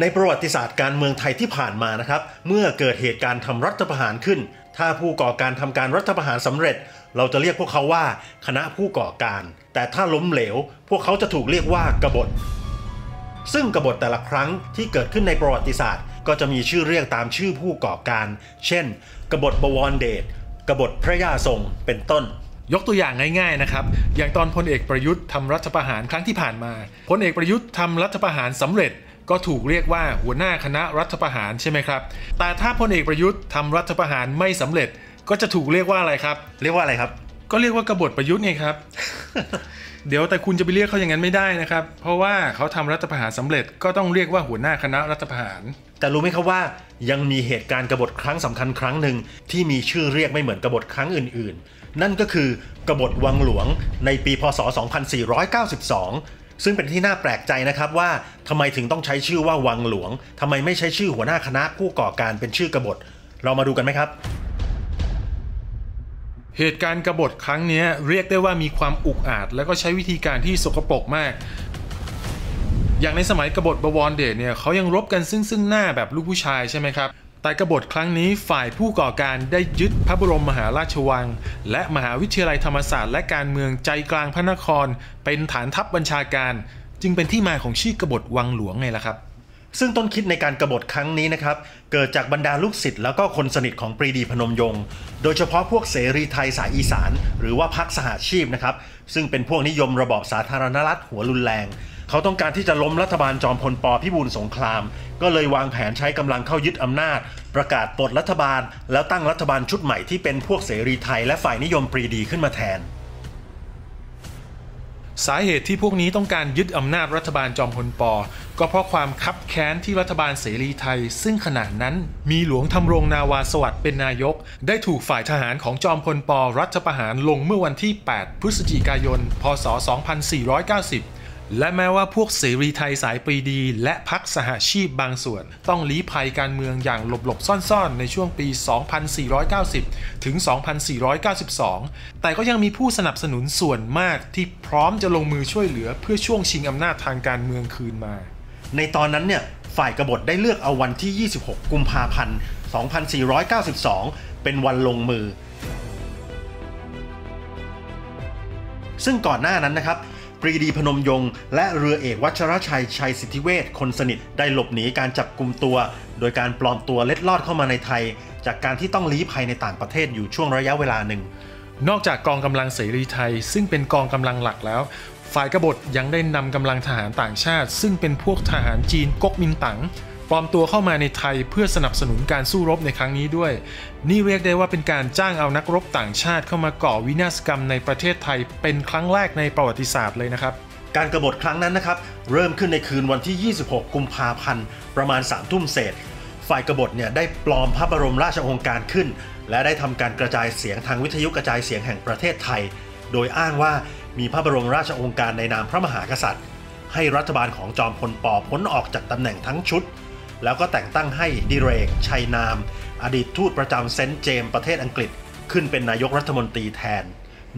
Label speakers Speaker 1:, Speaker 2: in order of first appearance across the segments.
Speaker 1: ในประวัติศาสตร์การเมืองไทยที่ผ่านมานะครับ เมื่อเกิดเหตุการณ์ทำรัฐประหารขึ้น ถ้าผู้ก่อการทำการรัฐประหารสำเร็จ เราจะเรียกพวกเขาว่า คณะผู้ก่อการ แต่ถ้าล้มเหลว พวกเขาจะถูกเรียกว่ากบฏ ซึ่งกบฏแต่ละครั้งที่เกิดขึ้นในประวัติศาสตร์ ก็จะมีชื่อเรียกตามชื่อผู้ก่อการ เช่น กบฏบวรเดชกบฏพระยาทรงเป็นต้น
Speaker 2: ยกตัวอย่างง่ายๆนะครับ อย่างตอนพลเอกประยุทธ์ทำรัฐประหารครั้งที่ผ่านมา พลเอกประยุทธ์ทำรัฐประหารสำเร็จ ก็ถูกเรียกว่าหัวหน้าคณะรัฐประหารใช่ไหมครับ แต่ถ้าพลเอกประยุทธ์ทำรัฐประหารไม่สำเร็จ ก็จะถูกเรียกว่าอะไรครับ
Speaker 1: เรียกว่าอะไรครับ
Speaker 2: ก็เรียกว่ากบฏประยุทธ์ไงครับ เดี๋ยวแต่คุณจะไปเรียกเขาอย่างนั้นไม่ได้นะครับ เพราะว่าเขาทำรัฐประหารสำเร็จ ก็ต้องเรียกว่าหัวหน้าคณะรัฐประหาร
Speaker 1: แต่รู้ไหมครับว่ายังมีเหตุการณ์กบฏครั้งสำคัญครั้งหนึ่งที่มีชื่อเรียกไม่เหมือนกบฏครั้งอื่น ๆ นั่นก็คือกบฏวังหลวงในปีพศ 2492 ซึ่งเป็นที่น่าแปลกใจนะครับว่าทำไมถึงต้องใช้ชื่อว่าวังหลวงทำไมไม่ใช้ชื่อหัวหน้าคณะผู้ก่อการเป็นชื่อกบฏ เรามาดูกันไหมครับ
Speaker 2: เหตุการณ์กบฏครั้งนี้เรียกได้ว่ามีความอุกอาจ แล้วก็ใช้วิธีการที่สกปรกมากอย่างในสมัยกบฏบวรเดชเนี่ยเขายังรบกันซึ่งซึ่งหน้าแบบลูกผู้ชายใช่ไหมครับ แต่กบฏครั้งนี้ฝ่ายผู้ก่อการได้ยึดพระบรมมหาราชวัง และมหาวิทยาลัยธรรมศาสตร์และการเมืองใจกลางพระนคร เป็นฐานทัพบัญชาการ จึงเป็นที่มาของชื่อกบฏวังหลวงไงล่ะครับ
Speaker 1: ซึ่งต้นคิดในการกรบฏครั้งนี้นะครับ เกิดจากบรรดาลูกศิษย์แล้วก็คนสนิทของปรีดีพนมยงค์โดยเฉพาะพวกเสรีไทยสายอีสาน หรือว่าพักสหชีพนะครับซึ่งเป็นพวกนิยมระบอบสาธารณรัฐหัวรุนแรง เขาต้องการที่จะล้มรัฐบาลจอมพลปพิบูลสงคราม ก็เลยวางแผนใช้กำลังเข้ายึดอำนาจ ประกาศปลดรัฐบาล แล้วตั้งรัฐบาลชุดใหม่ที่เป็นพวกเสรีไทยและฝ่ายนิยมปรีดีขึ้นมาแทน
Speaker 2: สาเหตุที่พวกนี้ต้องการยึดอำนาจรัฐบาลจอมพลป ก็เพราะความคับแค้นที่รัฐบาลเสรีไทย ซึ่งขณะนั้นมีหลวงทำรงนาวาสวัสดิ์เป็นนายก ได้ถูกฝ่ายทหารของจอมพลป รัฐประหารลงเมื่อวันที่ 8 พฤศจิกายน พศ 2490 และแม้ว่าพวกเสรีไทยสายปรีดี และพักสหชีพบางส่วน ต้องลี้ภัยการเมืองอย่างหลบๆ ซ่อนๆ ในช่วงปี 2490 ถึง 2492 แต่ก็ยังมีผู้สนับสนุนส่วนมากที่พร้อมจะลงมือช่วยเหลือเพื่อช่วงชิงอำนาจทางการเมืองคืนมา
Speaker 1: ในตอนนั้นเนี่ยฝ่ายกบฏได้เลือกเอาวันที่ 26 กุมภาพันธ์ 2492 เป็นวันลงมือ ซึ่งก่อนหน้านั้นนะครับ ปรีดีพนมยงค์และเรือเอกวัชรชัยชัยสิทธิเวชคนสนิทได้หลบหนีการจับกลุ่มตัว โดยการปลอมตัวเล็ดลอดเข้ามาในไทย จากการที่ต้องลี้ภัยในต่างประเทศอยู่ช่วงระยะเวลาหนึ่ง
Speaker 2: นอกจากกองกำลังเสรีไทย ซึ่งเป็นกองกำลังหลักแล้ว ฝ่ายกบฏยังได้นำกำลังทหารต่างชาติ ซึ่งเป็นพวกทหารจีนก๊กมินตั๋ง ปลอมตัวเข้ามาในไทยเพื่อสนับสนุนการสู้รบในครั้งนี้ด้วย นี่เรียกได้ว่าเป็นการจ้างเอานักรบต่างชาติเข้ามาก่อวินาศกรรมในประเทศไทยเป็นครั้งแรกในประวัติศาสตร์เลยนะครับ
Speaker 1: การกรบฏครั้งนั้นนะครับ เริ่มขึ้นในคืนวันที่ 26 กุมภาพันธ์ ประมาณ 3 ทุ่มเศษ ฝ่ายกบฏเนี่ยได้ปลอมพระบรมราชโองการขึ้น และได้ทำการกระจายเสียงทางวิทยุกระจายเสียงแห่งประเทศไทย โดยอ้างว่ามีพระบรมราชโองการในนามพระมหากษัตริย์ ให้รัฐบาลของจอมพลปพ้นออกจากตำแหน่งทั้งชุด แล้วก็แต่งตั้งให้ดิเรก ชัยนาม อดีตทูตประจำเซนต์เจมส์ประเทศอังกฤษ ขึ้นเป็นนายกรัฐมนตรีแทน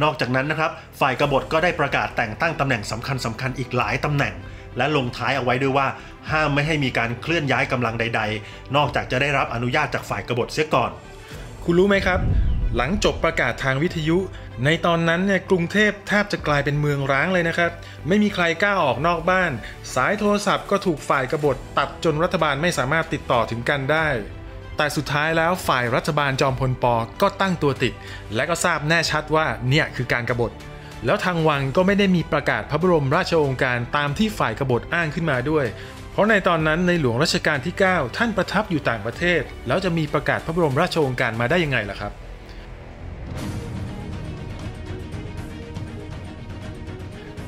Speaker 1: นอกจากนั้นนะครับ ฝ่ายกบฏก็ได้ประกาศแต่งตั้งตำแหน่งสำคัญสำคัญอีกหลายตำแหน่ง และลงท้ายเอาไว้ด้วยว่า ห้ามไม่ให้มีการเคลื่อนย้ายกำลังใด ๆ นอกจากจะได้รับอนุญาตจากฝ่ายกบฏเสียก่อน
Speaker 2: คุณรู้ไหมครับ หลังจบประกาศทางวิทยุ ในตอนนั้นเนี่ยกรุงเทพแทบจะกลายเป็นเมืองร้างเลยนะครับ ไม่มีใครกล้าออกนอกบ้าน สายโทรศัพท์ก็ถูกฝ่ายกบฏตัดจนรัฐบาลไม่สามารถติดต่อถึงกันได้ แต่สุดท้ายแล้วฝ่ายรัฐบาลจอมพลปก็ตั้งตัวติด และก็ทราบแน่ชัดว่าเนี่ยคือการกบฏ แล้วทางวังก็ไม่ได้มีประกาศพระบรมราชโองการตามที่ฝ่ายกบฏอ้างขึ้นมาด้วยเพราะในตอนนั้นในหลวงรัชกาลที่ 9 ท่านประทับอยู่ต่างประเทศ แล้วจะมีประกาศพระบรมราชโองการมาได้ยังไงล่ะครับ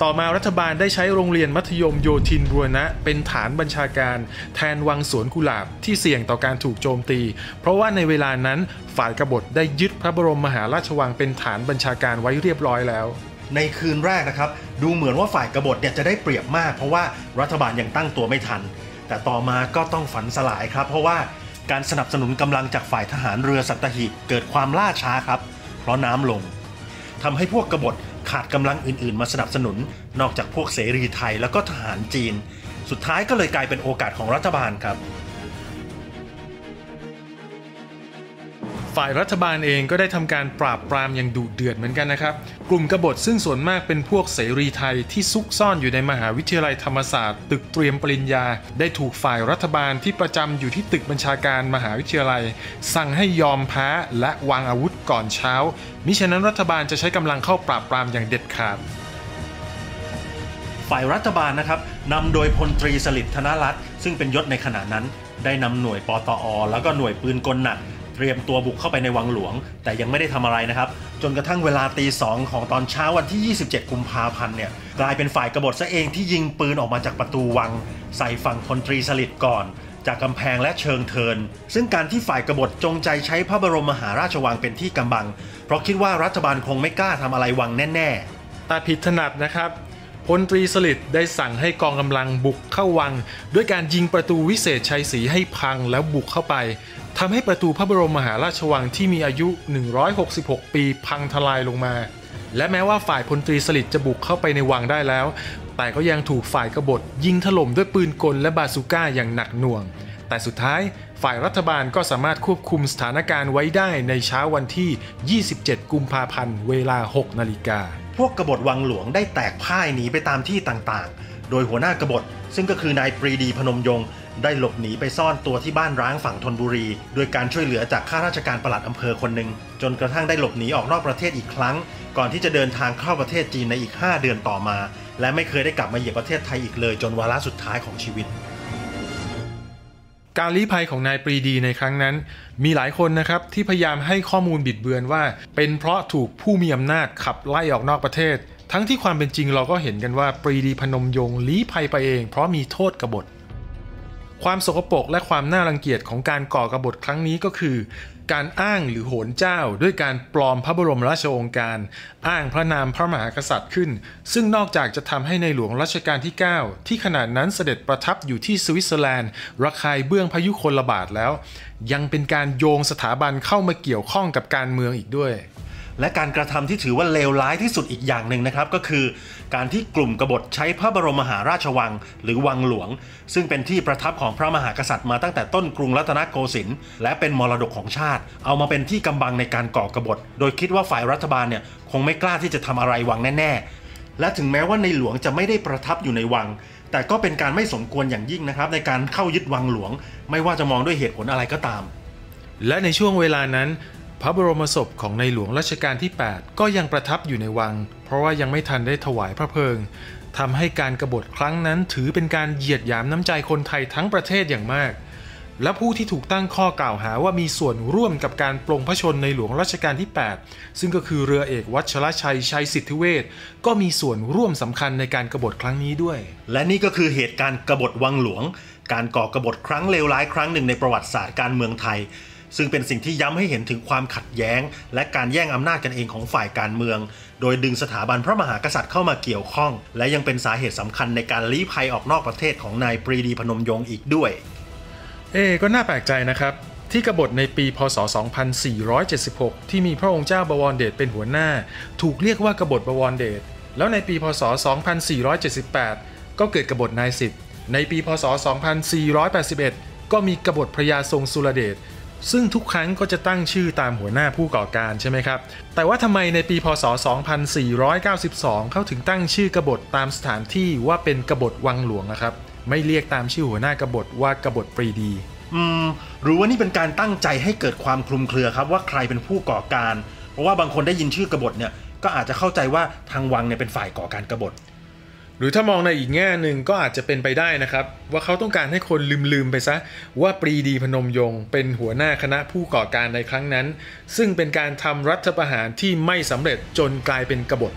Speaker 2: ต่อมารัฐบาลได้ใช้โรงเรียนมัธยมโยธินบูรณะ เป็นฐานบัญชาการ แทนวังสวนกุหลาบที่เสี่ยงต่อการถูกโจมตี เพราะว่าในเวลานั้นฝ่ายกบฏได้ยึดพระบรมมหาราชวังเป็นฐานบัญชาการไว้เรียบร้อยแล้ว
Speaker 1: ในคืนแรกนะครับ ดูเหมือนว่าฝ่ายกบฏเนี่ยจะได้เปรียบมาก เพราะว่ารัฐบาลยังตั้งตัวไม่ทัน แต่ต่อมาก็ต้องฝันสลายครับ เพราะว่าการสนับสนุนกำลังจากฝ่ายทหารเรือสัตหีบเกิดความล่าช้าครับ เพราะน้ำลงทำให้พวกกบฏ ขาดกำลังอื่นๆ มาสนับสนุน นอกจากพวกเสรีไทยแล้วก็ทหารจีน สุดท้ายก็เลยกลายเป็นโอกาสของรัฐบาลครับ
Speaker 2: ฝ่ายรัฐบาลเองก็ได้ทำการปราบปรามอย่างดุเดือดเหมือนกันนะครับ กลุ่มกบฏซึ่งส่วนมากเป็นพวกเสรีไทยที่ซุกซ่อนอยู่ในมหาวิทยาลัยธรรมศาสตร์ ตึกเตรียมปริญญา ได้ถูกฝ่ายรัฐบาลที่ประจำอยู่ที่ตึกบัญชาการมหาวิทยาลัย สั่งให้ยอมแพ้และวางอาวุธก่อนเช้า มิฉะนั้นรัฐบาลจะใช้กำลังเข้าปราบปรามอย่างเด็ดขาด
Speaker 1: ฝ่ายรัฐบาลนะครับนำโดยพลตรีสลิดธนรัตน์ซึ่งเป็นยศในขณะนั้น ได้นำหน่วยปตอ แล้วก็หน่วยปืนกลหนัก รียมตัวบุกเข้าไปในวังหลวง แต่ยังไม่ได้ทำอะไรนะครับ จนกระทั่งเวลาตีสองของตอนเช้าวันที่ 27 กุมภาพันธ์เนี่ยกลายเป็นฝ่ายกบฏซะเองที่ยิงปืนออกมาจากประตูวัง ใส่ฝั่งพลตรีสลิดก่อน จากกำแพงและเชิงเทิน ซึ่งการที่ฝ่ายกบฏจงใจใช้พระบรมมหาราชวังเป็นที่กำบัง เพราะคิดว่ารัฐบาลคงไม่กล้าทำอะไรวังแน่ๆ
Speaker 2: แต่ผิดถนัดนะครับพลตรีสลิดได้สั่งให้กองกำลังบุกเข้าวัง ด้วยการยิงประตูวิเศษชัยศรีให้พังแล้วบุกเข้าไป ทำให้ประตูพระบรมมหาราชวังที่มีอายุ 166 ปีพังทลายลงมา และแม้ว่าฝ่ายพลตรีสลิดจะบุกเข้าไปในวังได้แล้ว แต่ก็ยังถูกฝ่ายกบฏยิงถล่มด้วยปืนกลและบาซูก้าอย่างหนักหน่วง แต่สุดท้ายฝ่ายรัฐบาลก็สามารถควบคุมสถานการณ์ไว้ได้ในเช้าวันที่ 27 กุมภาพันธ์ เวลา 6 นาฬิกา
Speaker 1: พวกกบฏวังหลวงได้แตกพ่ายหนีไปตามที่ต่างๆ โดยหัวหน้ากบฏซึ่งก็คือนายปรีดีพนมยงค์ ได้หลบหนีไปซ่อนตัวที่บ้านร้างฝั่งธนบุรี โดยการช่วยเหลือจากข้าราชการปลัดอำเภอคนหนึ่ง จนกระทั่งได้หลบหนีออกนอกประเทศอีกครั้ง ก่อนที่จะเดินทางเข้าประเทศจีนในอีก 5 เดือนต่อมา และไม่เคยได้กลับมาเหยียบประเทศไทยอีกเลย จนวาระสุดท้ายของชีวิต
Speaker 2: การลี้ภัยของนายปรีดีในครั้งนั้น มีหลายคนนะครับที่พยายามให้ข้อมูลบิดเบือนว่า เป็นเพราะถูกผู้มีอำนาจขับไล่ออกนอกประเทศ ทั้งที่ความเป็นจริงเราก็เห็นกันว่าปรีดีพนมยงค์ลี้ภัยไปเอง เพราะมีโทษกบฏ ความสกปรกและความน่ารังเกียจของการก่อกบฏครั้งนี้ก็คือ การอ้างหรือโหนเจ้า ด้วยการปลอมพระบรมราชโองการ อ้างพระนามพระมหากษัตริย์ขึ้น ซึ่งนอกจากจะทำให้ในหลวงรัชกาลที่ 9 ที่ขนาดนั้นเสด็จประทับอยู่ที่สวิตเซอร์แลนด์ระคายเบื้องพายุคนระบาดแล้ว ยังเป็นการโยงสถาบันเข้ามาเกี่ยวข้องกับการเมืองอีกด้วย
Speaker 1: และการกระทำที่ถือว่าเลวร้ายที่สุดอีกอย่างหนึ่งนะครับ ก็คือ การที่กลุ่มกบฏใช้พระบรมมหาราชวัง หรือวังหลวง ซึ่งเป็นที่ประทับของพระมหากษัตริย์มาตั้งแต่ต้นกรุงรัตนโกสินทร์และเป็นมรดกของชาติ เอามาเป็นที่กำบังในการก่อกบฏ โดยคิดว่าฝ่ายรัฐบาลเนี่ยคงไม่กล้าที่จะทำอะไรวังแน่ๆ และถึงแม้ว่าในหลวงจะไม่ได้ประทับอยู่ในวัง แต่ก็เป็นการไม่สมควรอย่างยิ่งนะครับในการเข้ายึดวังหลวง ไม่ว่าจะมองด้วยเหตุผลอะไรก็ตาม
Speaker 2: และในช่วงเวลานั้น พระบรมศพของในหลวงรัชกาลที่ 8 ก็ยังประทับอยู่ในวัง เพราะว่ายังไม่ทันได้ถวายพระเพลิงทำให้การกรบฏครั้งนั้นถือเป็นการเหยียดหยามน้ำใจคนไทยทั้งประเทศอย่างมาก และผู้ที่ถูกตั้งข้อกล่าวหาว่ามีส่วนร่วมกับการปลงพระชนในหลวงรัชกาลที่ 8 ซึ่งก็คือเรือเอกวัชรชัยชัยสิทธิเวชก็มีส่วนร่วมสำคัญในการกรบฏครั้งนี้ด้วย
Speaker 1: และนี่ก็คือเหตุการณ์กบฏวังหลวง การก่อกบฏครั้งเลวร้ายครั้งหนึ่งในประวัติศาสตร์การเมืองไทย ซึ่งเป็นสิ่งที่ย้ำให้เห็นถึงความขัดแย้ง และการแย่งอำนาจกันเองของฝ่ายการเมือง โดยดึงสถาบันพระมหากษัตริย์เข้ามาเกี่ยวข้อง และยังเป็นสาเหตุสำคัญในการลี้ภัยออกนอกประเทศของนายปรีดีพนมยงค์อีกด้วย
Speaker 2: เอ๊ก็น่าแปลกใจนะครับที่กบฏในปีพศ 2476 ที่มีพระองค์เจ้าบวรเดชเป็นหัวหน้า ถูกเรียกว่ากบฏบวรเดช แล้วในปีพศ 2478 ก็เกิดกบฏนายสิบ ในปีพศ 2481 ก็มีกบฏพระยาทรงสุรเดช ซึ่งทุกครั้งก็จะตั้งชื่อตามหัวหน้าผู้ก่อการใช่ไหมครับ แต่ว่าทำไมในปีพศ 2492 เขาถึงตั้งชื่อกบฏตามสถานที่ว่าเป็นกบฏวังหลวงนะครับ ไม่เรียกตามชื่อหัวหน้ากบฏว่ากบฏปรีดี
Speaker 1: อืมหรือว่านี่เป็นการตั้งใจให้เกิดความคลุมเครือครับว่าใครเป็นผู้ก่อการ เพราะว่าบางคนได้ยินชื่อกบฏเนี่ยก็อาจจะเข้าใจว่าทางวังเนี่ยเป็นฝ่ายก่อการกบฏ
Speaker 2: หรือถ้ามองในอีกแง่หนึ่งก็อาจจะเป็นไปได้นะครับ ว่าเขาต้องการให้คนลืมๆไปซะ ว่าปรีดีพนมยงค์เป็นหัวหน้าคณะผู้ก่อการในครั้งนั้น ซึ่งเป็นการทำรัฐประหารที่ไม่สำเร็จจนกลายเป็นกบฏ